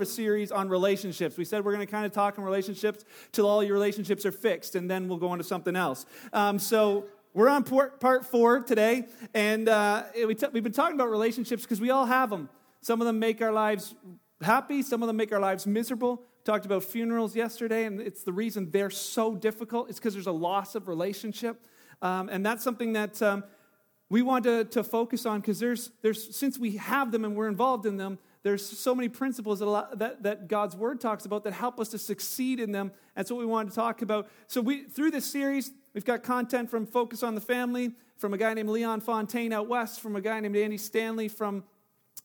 of a series on relationships. We said we're going to kind of talk on relationships till all your relationships are fixed, and then we'll go on to something else. Um, so we're on part, four today, and uh, we t- we've been talking about relationships because we all have them. Some of them make our lives happy, some of them make our lives miserable. Talked about funerals yesterday, and it's the reason they're so difficult. It's because there's a loss of relationship. Um, and that's something that um, we want to, to focus on because there's, there's, since we have them and we're involved in them, there's so many principles that, that, that, God's word talks about that help us to succeed in them. That's what we want to talk about. So we, through this series, we've got content from Focus on the Family, from a guy named Leon Fontaine out west, from a guy named Andy Stanley from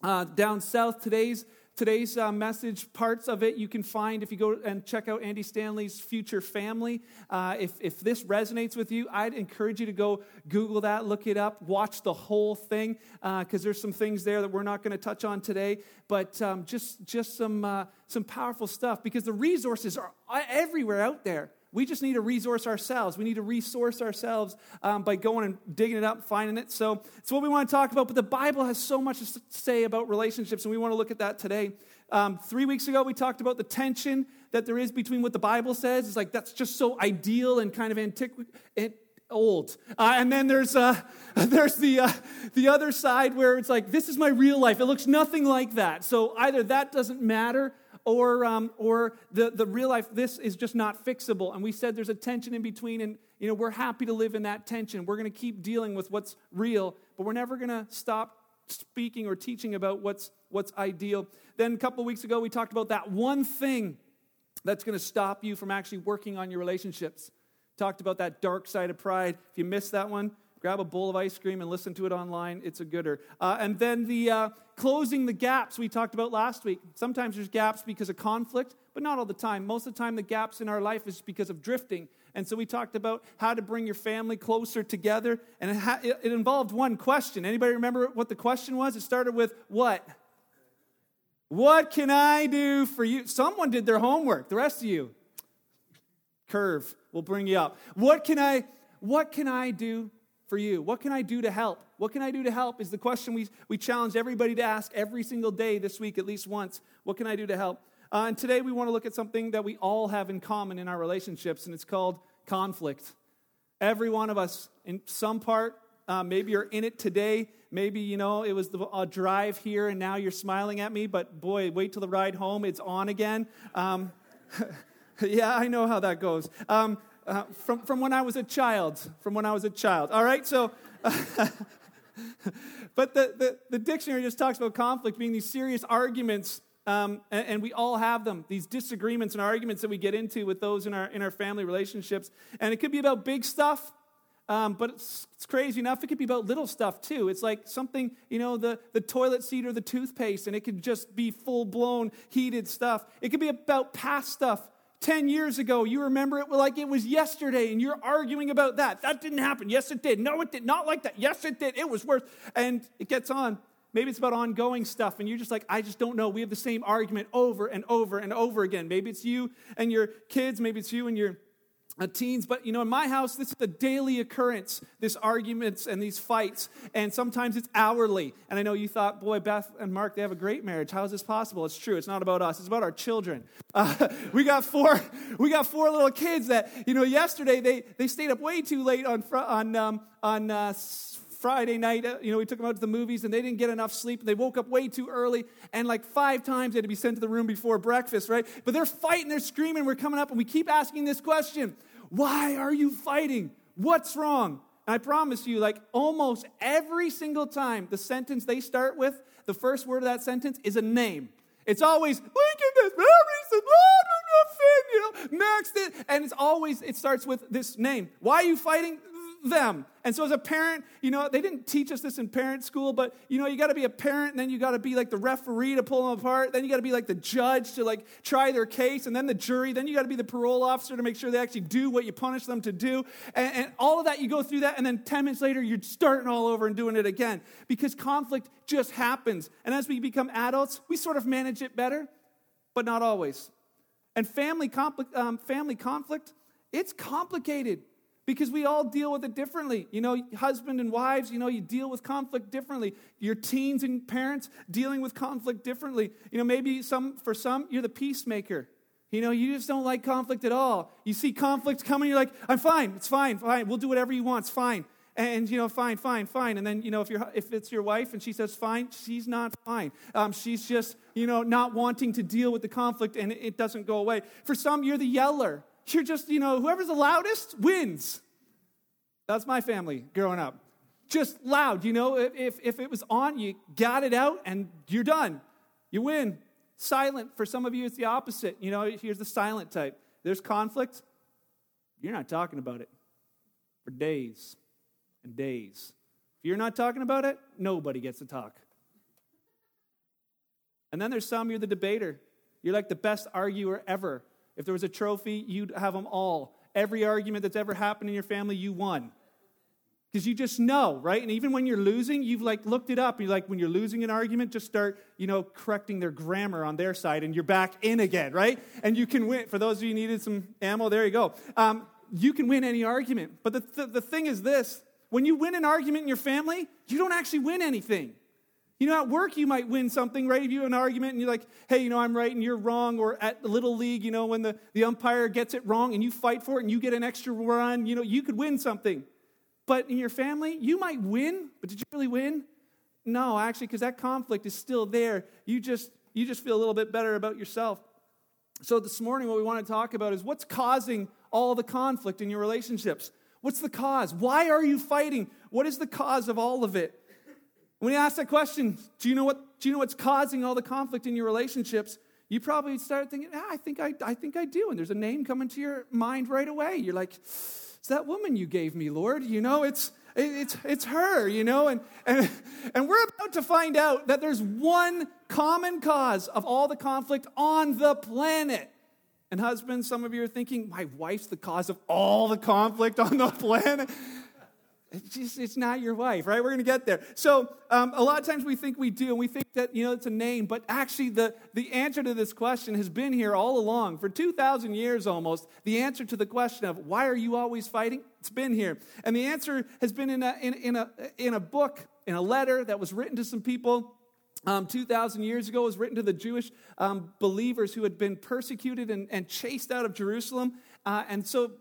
uh, down south. Today's Today's uh, message, parts of it you can find if you go and check out Andy Stanley's Future Family. Uh, if, if this resonates with you, I'd encourage you to go Google that, look it up, watch the whole thing, because uh, there's some things there that we're not going to touch on today, but um, just, just some, uh, some powerful stuff, because the resources are everywhere out there. We just need to resource ourselves. We need to resource ourselves um, by going and digging it up, finding it. So it's what we want to talk about. But the Bible has so much to say about relationships, and we want to look at that today. Um, three weeks ago, we talked about the tension that there is between what the Bible says. It's like that's just so ideal and kind of antiquated old. Uh, and then there's, uh, there's the, uh, the other side where it's like, this is my real life. It looks nothing like that. So either that doesn't matter or, um, or the, the real life, this is just not fixable. And we said there's a tension in between, and you know, we're happy to live in that tension. We're going to keep dealing with what's real, but we're never going to stop speaking or teaching about what's, what's ideal. Then a couple weeks ago, we talked about that one thing that's going to stop you from actually working on your relationships. Talked about that dark side of pride. If you missed that one, grab a bowl of ice cream and listen to it online. It's a gooder. Uh, and then the uh, closing the gaps we talked about last week. Sometimes there's gaps because of conflict, but not all the time. Most of the time, the gaps in our life is because of drifting. And so we talked about how to bring your family closer together. And it, ha- it involved one question. Anybody remember what the question was? It started with what? What can I do for you? Someone did their homework. The rest of you, curve will bring you up. What can I? What can I do for you? What can I do to help? What can I do to help is the question we, we challenge everybody to ask every single day this week, at least once. What can I do to help? Uh, and today we want to look at something that we all have in common in our relationships, and it's called conflict. Every one of us, in some part, uh, maybe you're in it today. Maybe, you know, it was the, a drive here and now you're smiling at me, but boy, wait till the ride home, it's on again. Um, yeah, I know how that goes. Um, uh, from, from when I was a child. From when I was a child. All right, so. but the, the, the, dictionary just talks about conflict being these serious arguments, um, and, and, we all have them, these disagreements and arguments that we get into with those in our, in our family relationships. And it could be about big stuff, um, but it's, it's, crazy enough, it could be about little stuff too. It's like something, you know, the, the toilet seat or the toothpaste, and it could just be full blown heated stuff. It could be about past stuff 10 years ago, you remember it like it was yesterday, and you're arguing about that. That didn't happen. Yes, it did. No, it did. Not like that. Yes, it did. It was worse. And it gets on. Maybe it's about ongoing stuff, and you're just like, I just don't know. We have the same argument over and over and over again. Maybe it's you and your kids. Maybe it's you and your uh, teens, but you know, in my house, this is a daily occurrence, this arguments and these fights, and sometimes it's hourly. And I know you thought, boy, Beth and Mark, they have a great marriage. How is this possible? It's true. It's not about us. It's about our children. Uh, we got four, we got four little kids that, you know, yesterday they, they stayed up way too late on, on, um, on uh, Friday night, uh, you know, we took them out to the movies and they didn't get enough sleep. They woke up way too early and like five times they had to be sent to the room before breakfast, right? But they're fighting, they're screaming. We're coming up and we keep asking this question Why are you fighting? What's wrong? And I promise you, like almost every single time the sentence they start with, the first word of that sentence is a name. It's always Lincoln reason, you know, next it, and it's always it starts with this name. Why are you fighting? Them. And so, as a parent, you know, they didn't teach us this in parent school, but you know, you got to be a parent, and then you got to be like the referee to pull them apart. Then you got to be like the judge to like try their case, and then the jury. Then you got to be the parole officer to make sure they actually do what you punish them to do. And, and all of that, you go through that, and then 10 minutes later, you're starting all over and doing it again because conflict just happens. And as we become adults, we sort of manage it better, but not always. And family conflict, um, family conflict, it's complicated. Because we all deal with it differently. You know, husband and wives, you know, you deal with conflict differently. Your teens and parents dealing with conflict differently. You know, maybe some for some you're the peacemaker. You know, you just don't like conflict at all. You see conflict coming, you're like, I'm fine, it's fine, fine. We'll do whatever you want, it's fine. And you know, fine, fine, fine. And then you know, if you're if it's your wife and she says fine, she's not fine. Um, she's just you know not wanting to deal with the conflict, and it doesn't go away. For some, you're the yeller. You're just, you know, whoever's the loudest wins. That's my family growing up. Just loud, you know, if, if it was on, you got it out and you're done. You win. Silent, for some of you, it's the opposite. You know, here's the silent type. There's conflict, you're not talking about it for days and days. If you're not talking about it, nobody gets to talk. And then there's some, you're the debater. You're like the best arguer ever. If there was a trophy, you'd have them all. Every argument that's ever happened in your family, you won. Because you just know, right? And even when you're losing, you've like looked it up. You're like, when you're losing an argument, just start, you know, correcting their grammar on their side, and you're back in again, right? And you can win. For those of you needed some ammo, there you go. Um, you can win any argument. But the, th- the thing is this when you win an argument in your family, you don't actually win anything. You know, at work, you might win something, right? If you have an argument and you're like, hey, you know, I'm right and you're wrong. Or at the Little League, you know, when the, the umpire gets it wrong and you fight for it and you get an extra run, you know, you could win something. But in your family, you might win, but did you really win? No, actually, because that conflict is still there. You just, you just feel a little bit better about yourself. So this morning, what we want to talk about is what's causing all the conflict in your relationships? What's the cause? Why are you fighting? What is the cause of all of it? When you ask that question, do you know what do you know what's causing all the conflict in your relationships? You probably start thinking, ah, I think I, I think I do. And there's a name coming to your mind right away. You're like, it's that woman you gave me, Lord. You know, it's it's it's her, you know, and, and and we're about to find out that there's one common cause of all the conflict on the planet. And husbands, some of you are thinking, my wife's the cause of all the conflict on the planet. It's just, it's not your wife, right? We're going to get there. So, um, a lot of times we think we do, and we think that, you know, it's a name, but actually, the, the answer to this question has been here all along. For 2,000 years almost, the answer to the question of why are you always fighting? It's been here. And the answer has been in a, in, in a, in a book, in a letter that was written to some people. Um, 2,000 years ago, was written to the Jewish um, believers who had been persecuted and, and chased out of Jerusalem. Uh, and so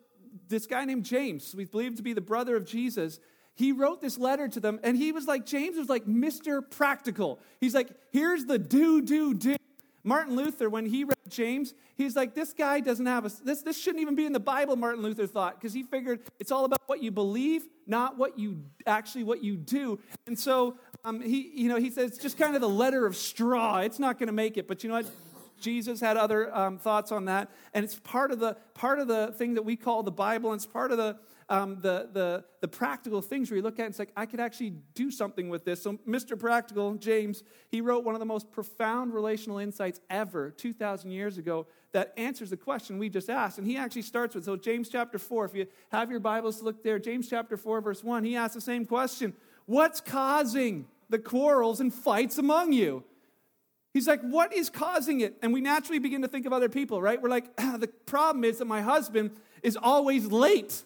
this guy named James, we believe to be the brother of Jesus, he wrote this letter to them, and he was like, James was like Mr. Practical. He's like, here's the do, do, do. Martin Luther, when he read James, he's like, this guy doesn't have a, this, this shouldn't even be in the Bible, Martin Luther thought, because he figured it's all about what you believe, not what you actually what you do. And so um, he, you know, he says just kind of the letter of straw. It's not going to make it, but you know what? Jesus had other um, thoughts on that, and it's part of the part of the thing that we call the Bible, and it's part of the um, the, the the practical things where you look at it, it's like I could actually do something with this. So, Mr. Practical, James, he wrote one of the most profound relational insights ever, two thousand years ago, that answers the question we just asked. And he actually starts with so James chapter four. If you have your Bibles, look there. James chapter four, verse one. He asks the same question: What's causing the quarrels and fights among you? He's like, what is causing it? And we naturally begin to think of other people, right? We're like, ah, the problem is that my husband is always late.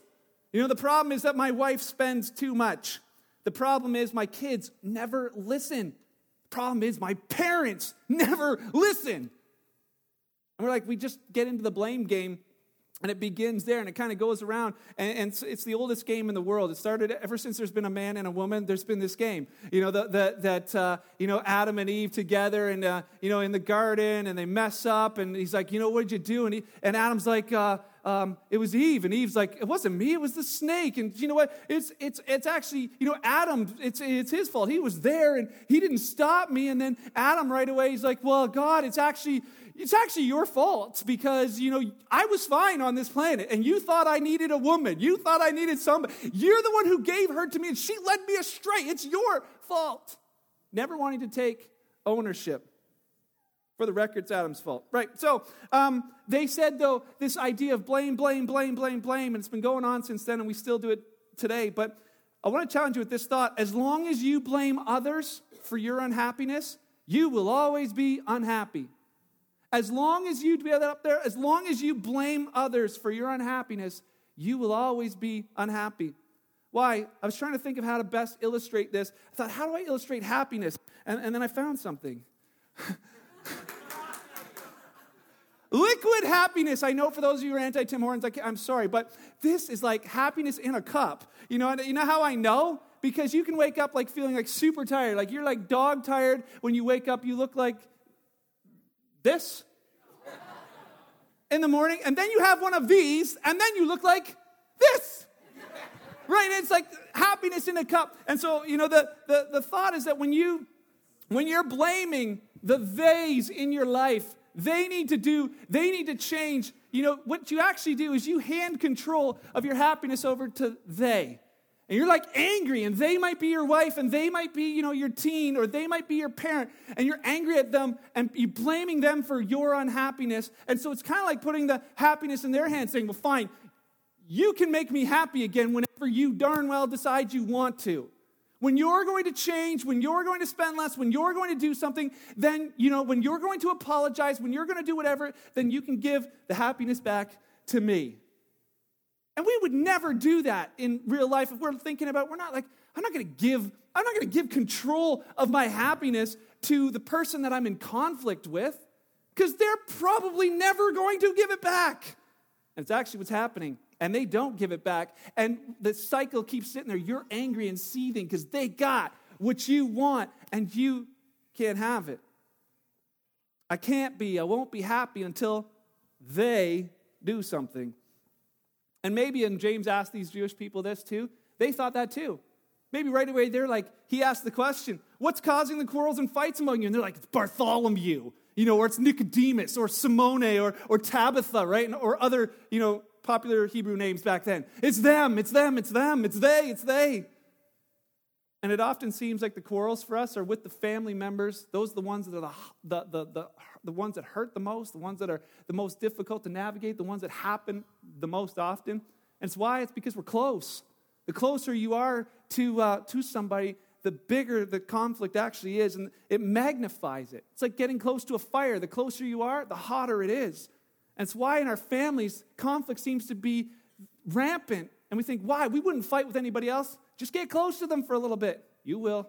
You know, the problem is that my wife spends too much. The problem is my kids never listen. The problem is my parents never listen. And we're like, we just get into the blame game and it begins there and it kind of goes around and, and, it's the oldest game in the world. It started ever since there's been a man and a woman there's been this game. You know the, the, that uh, you know adam and eve together and uh, you know in the garden and they mess up and he's like you know what did you do? And, he, and adam's like uh, um, it was eve. And eve's like it wasn't me it was the snake. And you know what? It's, it's, it's actually you know adam it's, it's his fault. He was there and he didn't stop me. And then adam right away he's like well god it's actually it's actually your fault because, you know, I was fine on this planet and you thought I needed a woman. You thought I needed somebody. You're the one who gave her to me and she led me astray. It's your fault. Never wanting to take ownership. For the record, it's Adam's fault. Right. So um, they said, though, this idea of blame, blame, blame, blame, blame, and it's been going on since then, and we still do it today. But I want to challenge you with this thought as long as you blame others for your unhappiness, you will always be unhappy. As long as you be up there, as long as you blame others for your unhappiness, you will always be unhappy. Why? I was trying to think of how to best illustrate this. I thought, how do I illustrate happiness? And, and then I found something. Liquid happiness. I know for those of you who are anti Tim Hortons, I am sorry, but this is like happiness in a cup. You know, you know how I know? Because you can wake up like feeling like super tired. Like you're like dog tired. When you wake up, you look like this in the morning. And then you have one of these, and then you look like this. Right? It's like happiness in a cup. And so, you know, the, the, the thought is that when you when you're blaming the theys in your life they need to do, they need to change. You know, what you actually do is you hand control of your happiness over to they. And you're like angry, and they might be your wife, and they might be, you know, your teen, or they might be your parent, and you're angry at them, and you're blaming them for your unhappiness. And so it's kind of like putting the happiness in their hands, saying, Well, fine, you can make me happy again whenever you darn well decide you want to. When you're going to change, when you're going to spend less, when you're going to do something, then, you know, when you're going to apologize, when you're going to do whatever, then you can give the happiness back to me. And we would never do that in real life if we're thinking about, we're not like, I'm not going to give, I'm not going to give control of my happiness to the person that I'm in conflict with because they're probably never going to give it back. And it's actually what's happening and they don't give it back. And the cycle keeps sitting there. You're angry and seething because they got what you want and you can't have it. I can't be, I won't be happy until they do something. And maybe, and James asked these Jewish people this too, they thought that too. Maybe right away they're like, he asked the question, what's causing the quarrels and fights among you? And they're like, it's Bartholomew, you know, or it's Nicodemus or Simone or, or Tabitha, right? Or other, you know, popular Hebrew names back then. It's them, it's them, it's them, it's they, it's they. And it often seems like the quarrels for us are with the family members. Those are the ones that are the, the, the, the, ones that hurt the most, the ones that are the most difficult to navigate, the ones that happen the most often. And it's why it's because we're close. The closer you are to, uh, to somebody, the bigger the conflict actually is, and it magnifies it. It's like getting close to a fire. The closer you are, the hotter it is. And it's why in our families, conflict seems to be rampant. And we think, why? We wouldn't fight with anybody else. Just get close to them for a little bit. You will.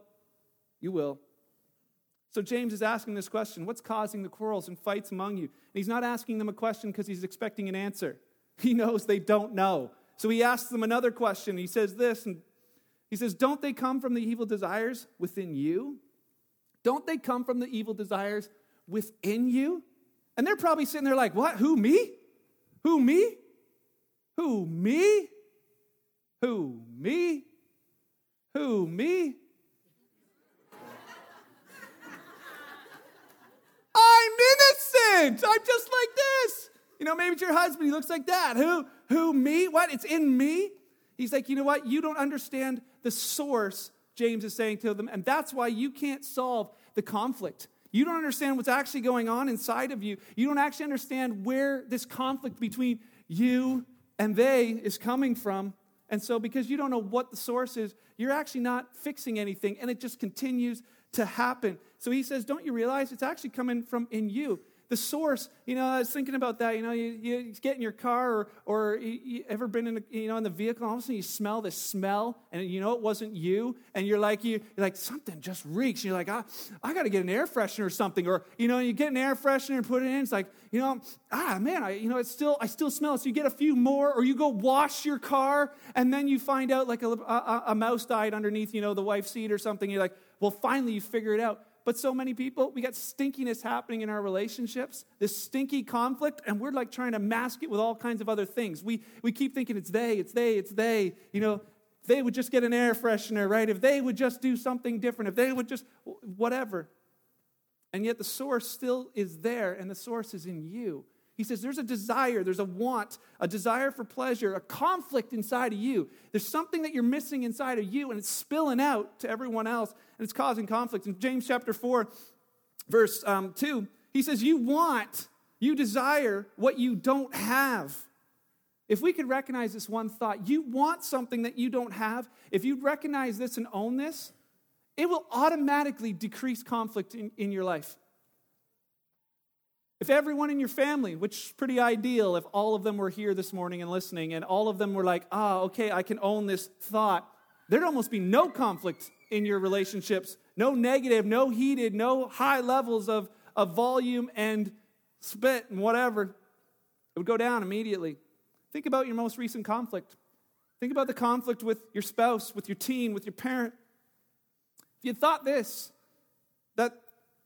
You will. So James is asking this question What's causing the quarrels and fights among you? And he's not asking them a question because he's expecting an answer. He knows they don't know. So he asks them another question. He says this, and he says, Don't they come from the evil desires within you? Don't they come from the evil desires within you? And they're probably sitting there like, what? Who, me? Who, me? Who, me? Who, me? Who, me? I'm innocent. I'm just like this. You know, maybe it's your husband. He looks like that. Who, who, me? What? It's in me? He's like, you know what? You don't understand the source, James is saying to them, and that's why you can't solve the conflict. You don't understand what's actually going on inside of you. You don't actually understand where this conflict between you and they is coming from. And so, because you don't know what the source is, you're actually not fixing anything, and it just continues to happen. So he says, Don't you realize it's actually coming from in you? The source, you know, I was thinking about that. You know, you, you get in your car or, or you, you ever been in, a, you know, in the vehicle, all of a sudden you smell this smell, and you know it wasn't you, and you're like, you, are like, something just reeks. You're like, ah, I got to get an air freshener or something. Or, you know, you get an air freshener and put it in. It's like, you know, ah, man, I, you know, it's still, I still smell it. So you get a few more, or you go wash your car, and then you find out like a, a, a mouse died underneath, you know, the wife's seat or something. You're like, well, finally you figure it out. But so many people, we got stinkiness happening in our relationships, this stinky conflict, and we're like trying to mask it with all kinds of other things. We, we keep thinking it's they, it's they, it's they. You know, they would just get an air freshener, right? If they would just do something different, if they would just whatever. And yet the source still is there, and the source is in you. He says there's a desire, there's a want, a desire for pleasure, a conflict inside of you. There's something that you're missing inside of you, and it's spilling out to everyone else, and it's causing conflict. In James chapter 4, verse um, 2, he says, You want, you desire what you don't have. If we could recognize this one thought, you want something that you don't have, if you recognize this and own this, it will automatically decrease conflict in, in your life. If everyone in your family, which is pretty ideal if all of them were here this morning and listening, and all of them were like, ah, okay, I can own this thought, there'd almost be no conflict in your relationships, no negative, no heated, no high levels of, of volume and spit and whatever. It would go down immediately. Think about your most recent conflict. Think about the conflict with your spouse, with your teen, with your parent. If you thought this, that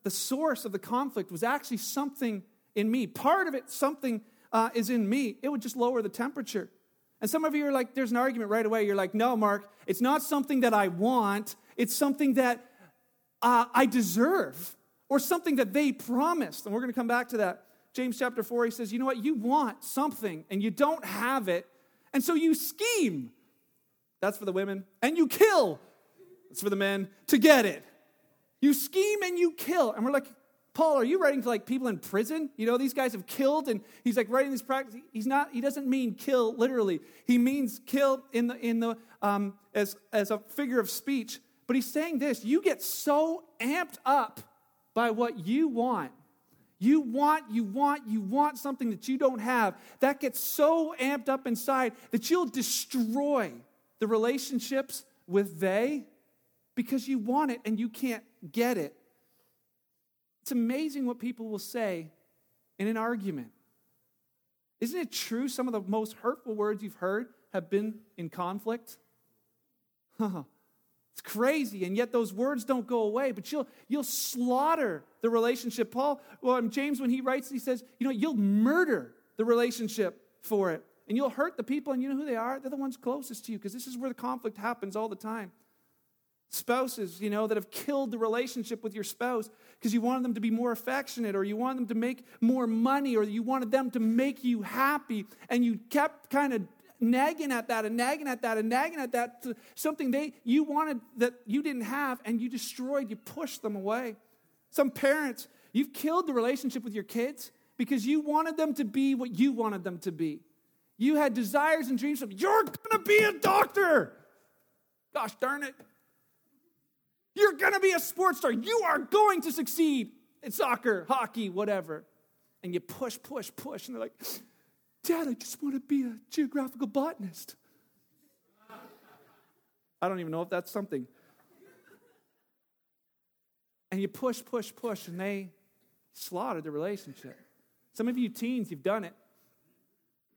the source of the conflict was actually something in me, part of it, something uh, is in me, it would just lower the temperature. And some of you are like, there's an argument right away. You're like, no, Mark, it's not something that I want, it's something that uh, I deserve or something that they promised. And we're going to come back to that. James chapter 4, he says, you know what? You want something and you don't have it. And so you scheme. That's for the women. And you kill. That's for the men to get it. You scheme and you kill. And we're like, Paul, are you writing to like people in prison? You know, these guys have killed, and he's like writing this practice. He's not, he doesn't mean kill literally. He means kill in the in the um as as a figure of speech. But he's saying this: you get so amped up by what you want. You want, you want, you want something that you don't have. That gets so amped up inside that you'll destroy the relationships with they because you want it and you can't get it. It's amazing what people will say in an argument. Isn't it true some of the most hurtful words you've heard have been in conflict? It's crazy, and yet those words don't go away, but you'll, you'll slaughter the relationship. Paul, well, um, James, when he writes, he says, you know, you'll murder the relationship for it. And you'll hurt the people, and you know who they are? They're the ones closest to you, because this is where the conflict happens all the time. Spouses, you know, that have killed the relationship with your spouse because you wanted them to be more affectionate, or you wanted them to make more money, or you wanted them to make you happy, and you kept kind of nagging at that and nagging at that and nagging at that something they you wanted that you didn't have and you destroyed you pushed them away. Some parents you've killed the relationship with your kids because you wanted them to be what you wanted them to be. You had desires and dreams of you're going to be a doctor! Gosh darn it you're going to be a sports star you are going to succeed in soccer hockey whatever and you push push push and they're like Dad, I just want to be a geographical botanist. I don't even know if that's something. And you push, push, push, and they slaughter the relationship. Some of you teens, you've done it.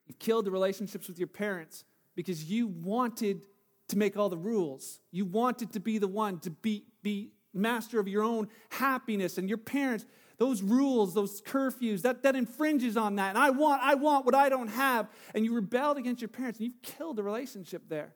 You've killed the relationships with your parents because you wanted to make all the rules. You wanted to be the one to be, be master of your own happiness. And your parents, those rules, those curfews, that, that infringes on that. And I want, I want what I don't have. And you rebelled against your parents and you've killed the relationship there.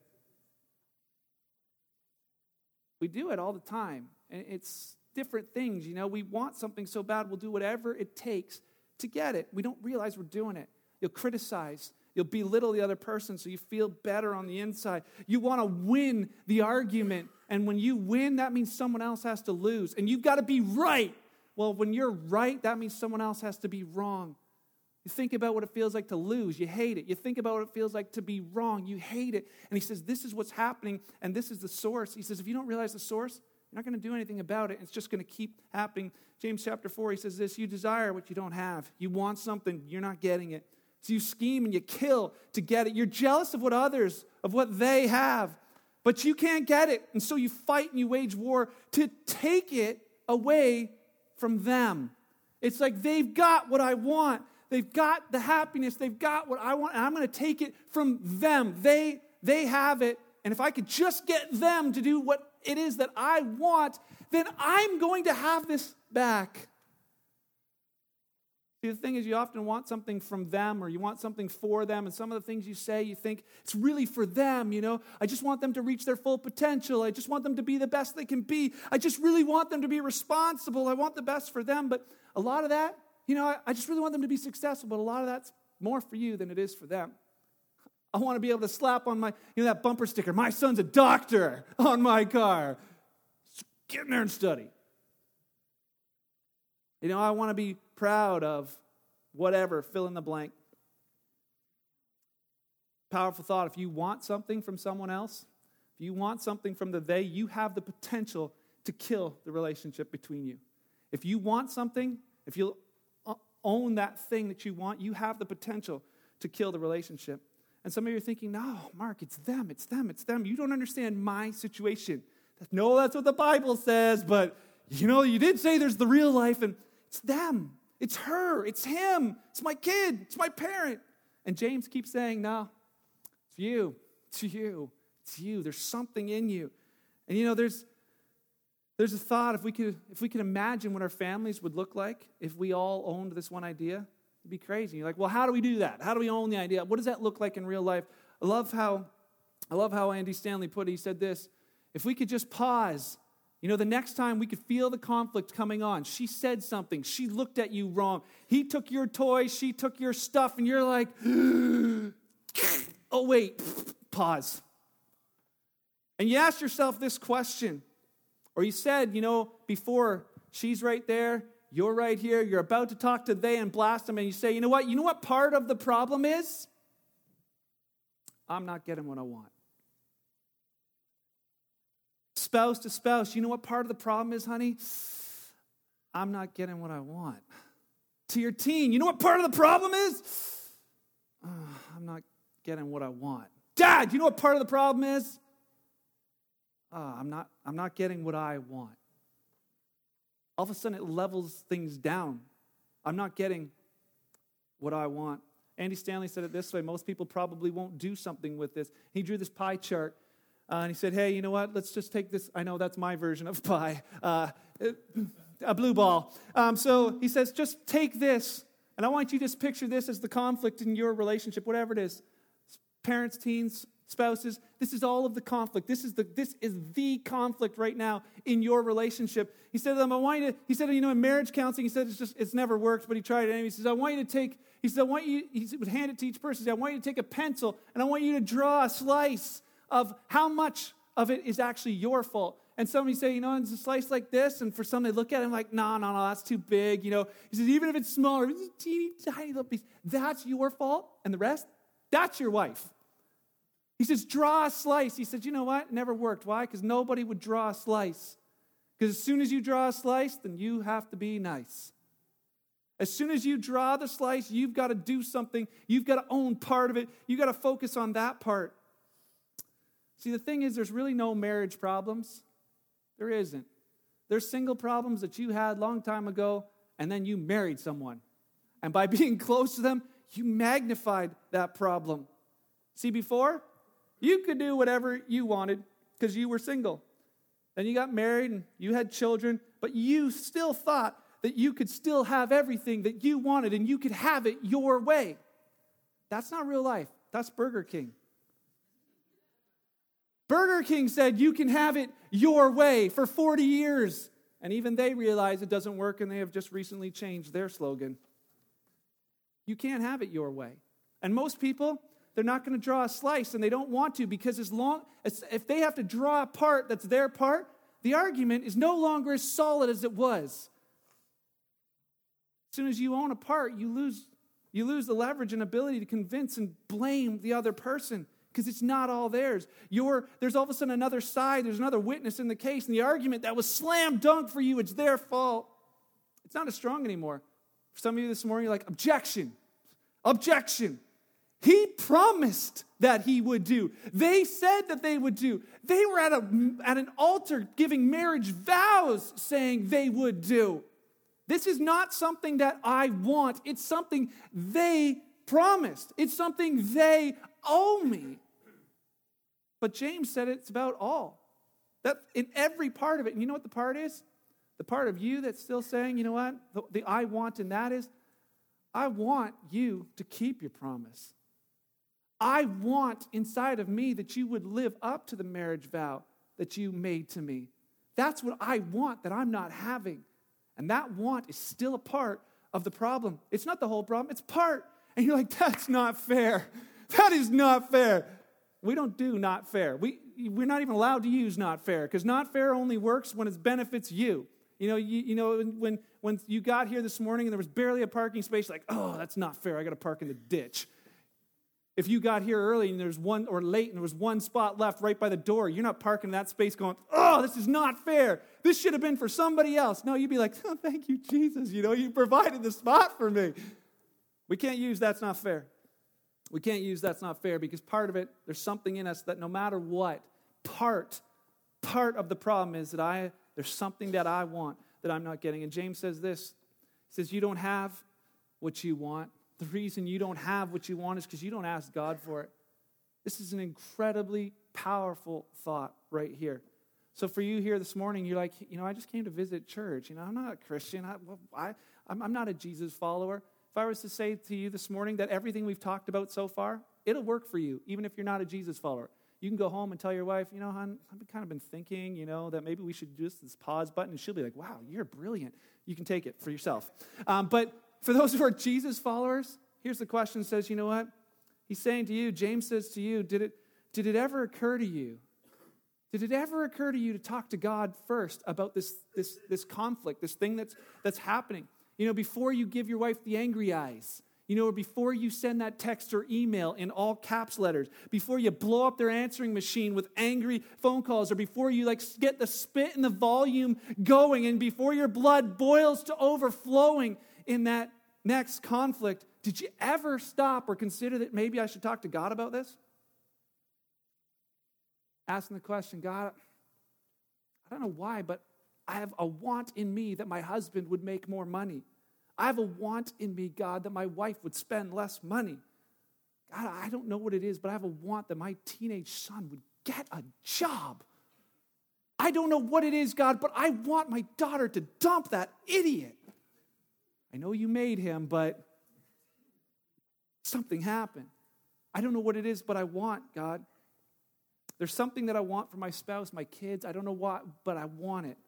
We do it all the time. And it's different things, you know. We want something so bad, we'll do whatever it takes to get it. We don't realize we're doing it. You'll criticize, You'll belittle the other person so you feel better on the inside. You want to win the argument. And when you win, that means someone else has to lose. And you've got to be right. Well, when you're right, that means someone else has to be wrong. You think about what it feels like to lose, you hate it. You think about what it feels like to be wrong, you hate it. And he says, This is what's happening, and this is the source. He says, If you don't realize the source, you're not going to do anything about it. It's just going to keep happening. James chapter 4, he says this You desire what you don't have. You want something, you're not getting it. So you scheme and you kill to get it. You're jealous of what others, of what they have, but you can't get it. And so you fight and you wage war to take it away from them. It's like they've got what I want. They've got the happiness. They've got what I want, and I'm going to take it from them. They, they have it. And if I could just get them to do what it is that I want, then I'm going to have this back. See, the thing is, you often want something from them or you want something for them, and some of the things you say, you think it's really for them, you know? I just want them to reach their full potential. I just want them to be the best they can be. I just really want them to be responsible. I want the best for them. But a lot of that, you know, I, I just really want them to be successful, but a lot of that's more for you than it is for them. I want to be able to slap on my, you know, that bumper sticker, my son's a doctor on my car. Get in there and study. You know, I want to be proud of whatever, fill in the blank. Powerful thought if you want something from someone else, if you want something from the they, you have the potential to kill the relationship between you. If you want something, if you own that thing that you want, you have the potential to kill the relationship. And some of you are thinking, no, Mark, it's them, it's them, it's them. You don't understand my situation. No, that's what the Bible says, but you know, you did say there's the real life, and it's them, it's her, it's him, it's my kid, it's my parent. And James keeps saying, no, it's you, it's you, it's you. There's something in you. And you know, there's there's a thought if we could if we could imagine what our families would look like if we all owned this one idea it'd be crazy. You're like well how do we do that? How do we own the idea? What does that look like in real life? I love how i love how andy stanley put it. He said this if we could just pause you know the next time we could feel the conflict coming on she said something she looked at you wrong he took your toy. she took your stuff and you're like oh wait pause and you ask yourself this question or you said, you know, before, she's right there, you're right here, you're about to talk to they and blast them, and you say, you know what? You know what part of the problem is? I'm not getting what I want. Spouse to spouse, you know what part of the problem is, honey? I'm not getting what I want. To your teen, you know what part of the problem is? Oh, I'm not getting what I want. Dad, you know what part of the problem is? oh, I'm, not, I'm not getting what I want. All of a sudden, it levels things down. I'm not getting what I want. Andy Stanley said it this way most people probably won't do something with this. He drew this pie chart. Uh, and he said, Hey, you know what? Let's just take this. I know that's my version of pie, uh, a blue ball. Um, so he says, Just take this, and I want you to just picture this as the conflict in your relationship, whatever it is parents, teens, spouses this is all of the conflict this is the this is the conflict right now in your relationship he said to them i want you to he said you know in marriage counseling he said it's just it's never worked but he tried it anyway he says i want you to take he said i want you he would hand it to each person He said, i want you to take a pencil and i want you to draw a slice of how much of it is actually your fault and somebody say, you know, it's a slice like this, and for some they look at it and like, no, no, no, that's too big. You know, he says, even if it's smaller, it's a teeny tiny little piece, that's your fault, and the rest, that's your wife. He says, draw a slice. He said, you know what? Never worked. Why? Because nobody would draw a slice. Because as soon as you draw a slice, then you have to be nice. As soon as you draw the slice, you've got to do something. You've got to own part of it. You've got to focus on that part. See, the thing is, there's really no marriage problems. There isn't. There's single problems that you had a long time ago, and then you married someone. And by being close to them, you magnified that problem. See, before, you could do whatever you wanted because you were single. Then you got married and you had children, but you still thought that you could still have everything that you wanted and you could have it your way. That's not real life. That's Burger King. Burger King said you can have it your way for 40 years. And even they realize it doesn't work and they have just recently changed their slogan. You can't have it your way. And most people, they're not going to draw a slice and they don't want to because as long as if they have to draw a part that's their part the argument is no longer as solid as it was as soon as you own a part you lose you lose the leverage and ability to convince and blame the other person because it's not all theirs You're, there's all of a sudden another side there's another witness in the case and the argument that was slam dunk for you it's their fault it's not as strong anymore for some of you this morning you're like objection objection he promised that he would do. They said that they would do. They were at, a, at an altar giving marriage vows saying they would do. This is not something that I want, it's something they promised, it's something they owe me. But James said it's about all. That in every part of it, and you know what the part is? The part of you that's still saying, you know what? The, the I want in that is, I want you to keep your promise. I want inside of me that you would live up to the marriage vow that you made to me. That's what I want that I'm not having. And that want is still a part of the problem. It's not the whole problem, it's part. And you're like, that's not fair. That is not fair. We don't do not fair. We, we're not even allowed to use not fair because not fair only works when it benefits you. You know, you, you know when, when you got here this morning and there was barely a parking space, like, oh, that's not fair. I got to park in the ditch. If you got here early and there's one, or late and there was one spot left right by the door, you're not parking in that space going, oh, this is not fair. This should have been for somebody else. No, you'd be like, oh, thank you, Jesus. You know, you provided the spot for me. We can't use that's not fair. We can't use that's not fair because part of it, there's something in us that no matter what, part, part of the problem is that I, there's something that I want that I'm not getting. And James says this He says, You don't have what you want. The reason you don't have what you want is because you don't ask God for it. This is an incredibly powerful thought right here. So for you here this morning, you're like, you know, I just came to visit church. You know, I'm not a Christian. I, I, I'm not a Jesus follower. If I was to say to you this morning that everything we've talked about so far, it'll work for you, even if you're not a Jesus follower. You can go home and tell your wife, you know, hon, I've kind of been thinking, you know, that maybe we should do this pause button. And she'll be like, wow, you're brilliant. You can take it for yourself. Um, but for those who are Jesus followers, here's the question says, you know what? He's saying to you, James says to you, did it, did it ever occur to you? Did it ever occur to you to talk to God first about this, this, this conflict, this thing that's, that's happening? You know, before you give your wife the angry eyes, you know, or before you send that text or email in all caps letters, before you blow up their answering machine with angry phone calls, or before you like get the spit and the volume going, and before your blood boils to overflowing in that next conflict, did you ever stop or consider that maybe I should talk to God about this? Asking the question, God, I don't know why, but I have a want in me that my husband would make more money. I have a want in me, God, that my wife would spend less money. God, I don't know what it is, but I have a want that my teenage son would get a job. I don't know what it is, God, but I want my daughter to dump that idiot. I know you made him, but something happened. I don't know what it is, but I want, God. There's something that I want for my spouse, my kids. I don't know why, but I want it.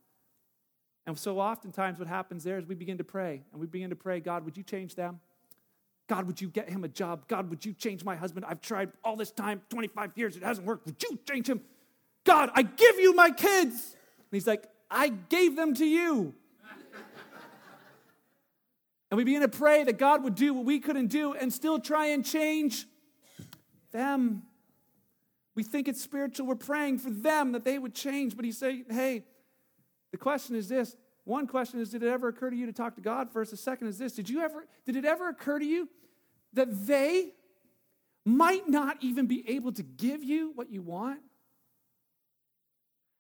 And so oftentimes what happens there is we begin to pray and we begin to pray, God, would you change them? God, would you get him a job? God, would you change my husband? I've tried all this time, 25 years, it hasn't worked. Would you change him? God, I give you my kids. And he's like, I gave them to you. and we begin to pray that God would do what we couldn't do and still try and change them. We think it's spiritual. We're praying for them that they would change. But he's saying, hey, the question is this one question is did it ever occur to you to talk to God first? The second is this did you ever did it ever occur to you that they might not even be able to give you what you want?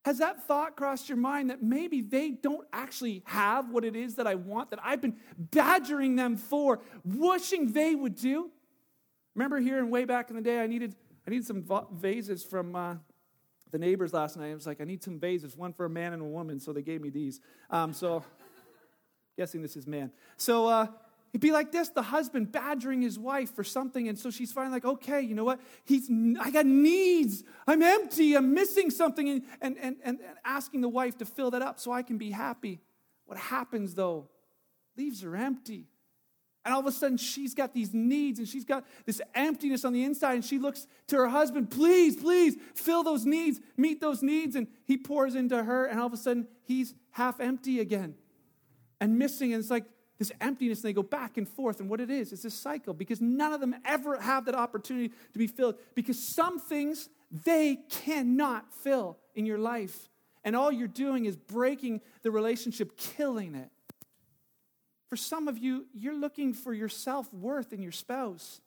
Has that thought crossed your mind that maybe they don't actually have what it is that I want, that I've been badgering them for, wishing they would do? Remember here and way back in the day, I needed, I needed some vases from uh, the neighbors last night. I was like, I need some vases, one for a man and a woman. So they gave me these. Um, so, guessing this is man. So uh, it'd be like this: the husband badgering his wife for something, and so she's finally like, okay, you know what? He's, I got needs. I'm empty. I'm missing something, and and and, and asking the wife to fill that up so I can be happy. What happens though? Leaves are empty. And all of a sudden, she's got these needs and she's got this emptiness on the inside. And she looks to her husband, please, please fill those needs, meet those needs. And he pours into her, and all of a sudden, he's half empty again and missing. And it's like this emptiness, and they go back and forth. And what it is, is this cycle because none of them ever have that opportunity to be filled because some things they cannot fill in your life. And all you're doing is breaking the relationship, killing it. For some of you, you're looking for your self worth in your spouse.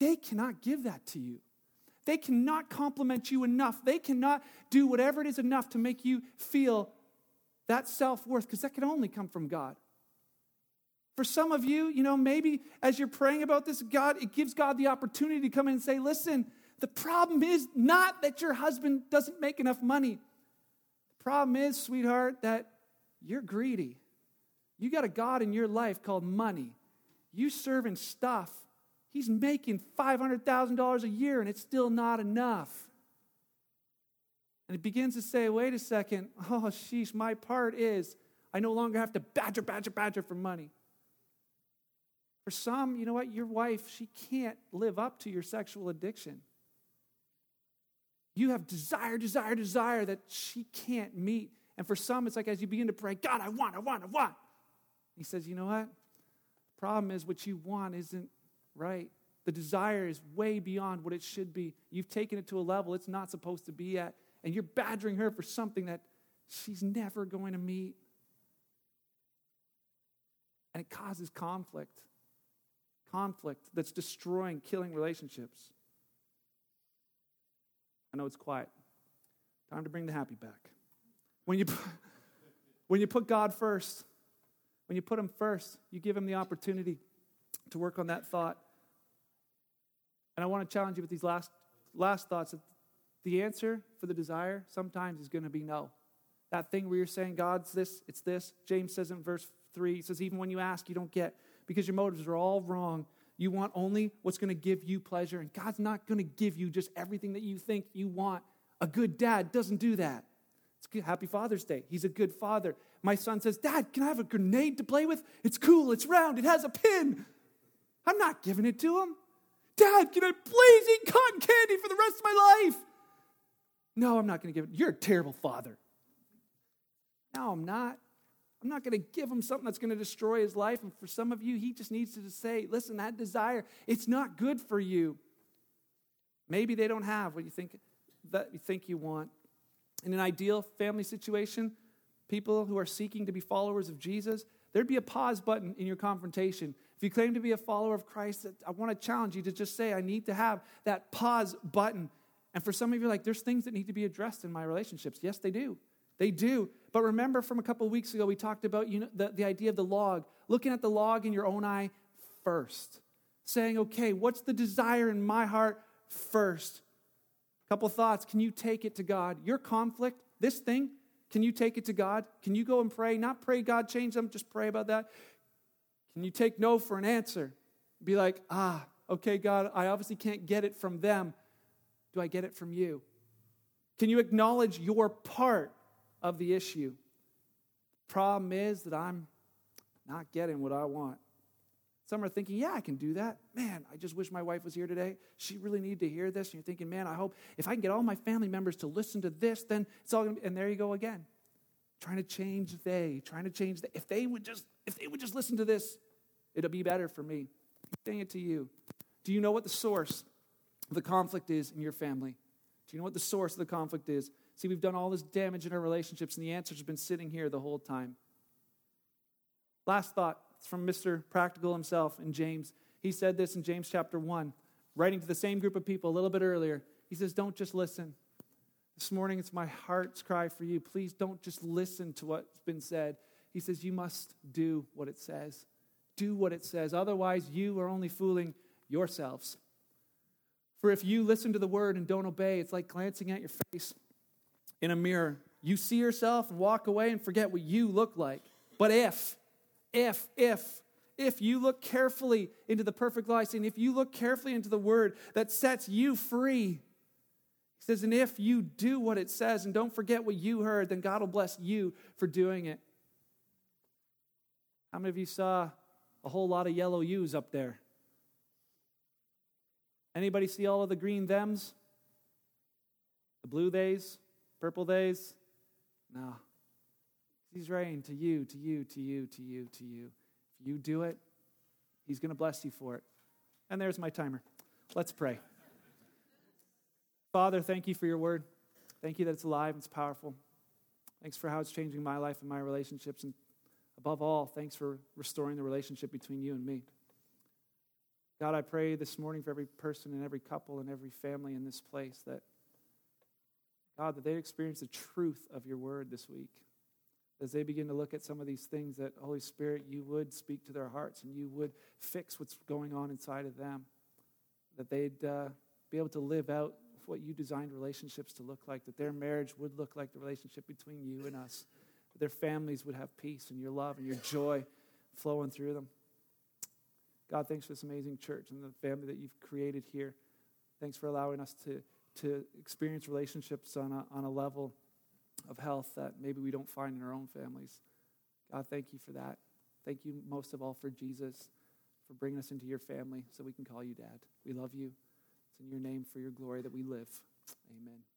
They cannot give that to you. They cannot compliment you enough. They cannot do whatever it is enough to make you feel that self worth, because that can only come from God. For some of you, you know, maybe as you're praying about this, God, it gives God the opportunity to come in and say, listen, the problem is not that your husband doesn't make enough money. The problem is, sweetheart, that you're greedy. You got a God in your life called money. You serving stuff. He's making $500,000 a year and it's still not enough. And he begins to say, wait a second. Oh, sheesh, my part is I no longer have to badger, badger, badger for money. For some, you know what? Your wife, she can't live up to your sexual addiction. You have desire, desire, desire that she can't meet. And for some, it's like as you begin to pray, God, I want, I want, I want. He says, You know what? The problem is what you want isn't right. The desire is way beyond what it should be. You've taken it to a level it's not supposed to be at, and you're badgering her for something that she's never going to meet. And it causes conflict. Conflict that's destroying, killing relationships. I know it's quiet. Time to bring the happy back. When you, when you put God first, when you put Him first, you give Him the opportunity to work on that thought. And I want to challenge you with these last, last thoughts. The answer for the desire sometimes is going to be no. That thing where you're saying, God's this, it's this. James says in verse 3, he says, even when you ask, you don't get because your motives are all wrong. You want only what's going to give you pleasure. And God's not going to give you just everything that you think you want. A good dad doesn't do that. It's. Happy Father's Day. He's a good father. My son says, Dad, can I have a grenade to play with? It's cool, it's round, it has a pin. I'm not giving it to him. Dad, can I please eat cotton candy for the rest of my life? No, I'm not going to give it. You're a terrible father. No, I'm not. I'm not going to give him something that's going to destroy his life. And for some of you, he just needs to say, listen, that desire, it's not good for you. Maybe they don't have what you think that you think you want. In an ideal family situation, people who are seeking to be followers of Jesus, there'd be a pause button in your confrontation. If you claim to be a follower of Christ, I want to challenge you to just say, I need to have that pause button. And for some of you, like, there's things that need to be addressed in my relationships. Yes, they do. They do. But remember from a couple weeks ago, we talked about you know, the, the idea of the log, looking at the log in your own eye first, saying, okay, what's the desire in my heart first? Couple thoughts. Can you take it to God? Your conflict, this thing, can you take it to God? Can you go and pray? Not pray God change them, just pray about that. Can you take no for an answer? Be like, ah, okay, God, I obviously can't get it from them. Do I get it from you? Can you acknowledge your part of the issue? Problem is that I'm not getting what I want. Some are thinking, yeah, I can do that. Man, I just wish my wife was here today. She really needed to hear this. And you're thinking, man, I hope if I can get all my family members to listen to this, then it's all to be, And there you go again. Trying to change they, trying to change they. If they would just, if they would just listen to this, it'll be better for me. Saying it to you. Do you know what the source of the conflict is in your family? Do you know what the source of the conflict is? See, we've done all this damage in our relationships, and the answer's been sitting here the whole time. Last thought it's from Mr. Practical himself in James. He said this in James chapter 1, writing to the same group of people a little bit earlier. He says, Don't just listen. This morning, it's my heart's cry for you. Please don't just listen to what's been said. He says, You must do what it says. Do what it says. Otherwise, you are only fooling yourselves. For if you listen to the word and don't obey, it's like glancing at your face in a mirror. You see yourself and walk away and forget what you look like. But if if, if, if you look carefully into the perfect life, and if you look carefully into the word that sets you free, he says, and if you do what it says and don't forget what you heard, then God will bless you for doing it. How many of you saw a whole lot of yellow U's up there? Anybody see all of the green thems? The blue days? Purple days? No. He's writing to you, to you, to you, to you, to you. If you do it, He's going to bless you for it. And there's my timer. Let's pray. Father, thank you for your word. Thank you that it's alive, and it's powerful. Thanks for how it's changing my life and my relationships. And above all, thanks for restoring the relationship between you and me. God, I pray this morning for every person and every couple and every family in this place that, God, that they experience the truth of your word this week as they begin to look at some of these things, that Holy Spirit, you would speak to their hearts and you would fix what's going on inside of them. That they'd uh, be able to live out what you designed relationships to look like, that their marriage would look like the relationship between you and us, that their families would have peace and your love and your joy flowing through them. God, thanks for this amazing church and the family that you've created here. Thanks for allowing us to, to experience relationships on a, on a level of health that maybe we don't find in our own families. God, thank you for that. Thank you most of all for Jesus, for bringing us into your family so we can call you dad. We love you. It's in your name for your glory that we live. Amen.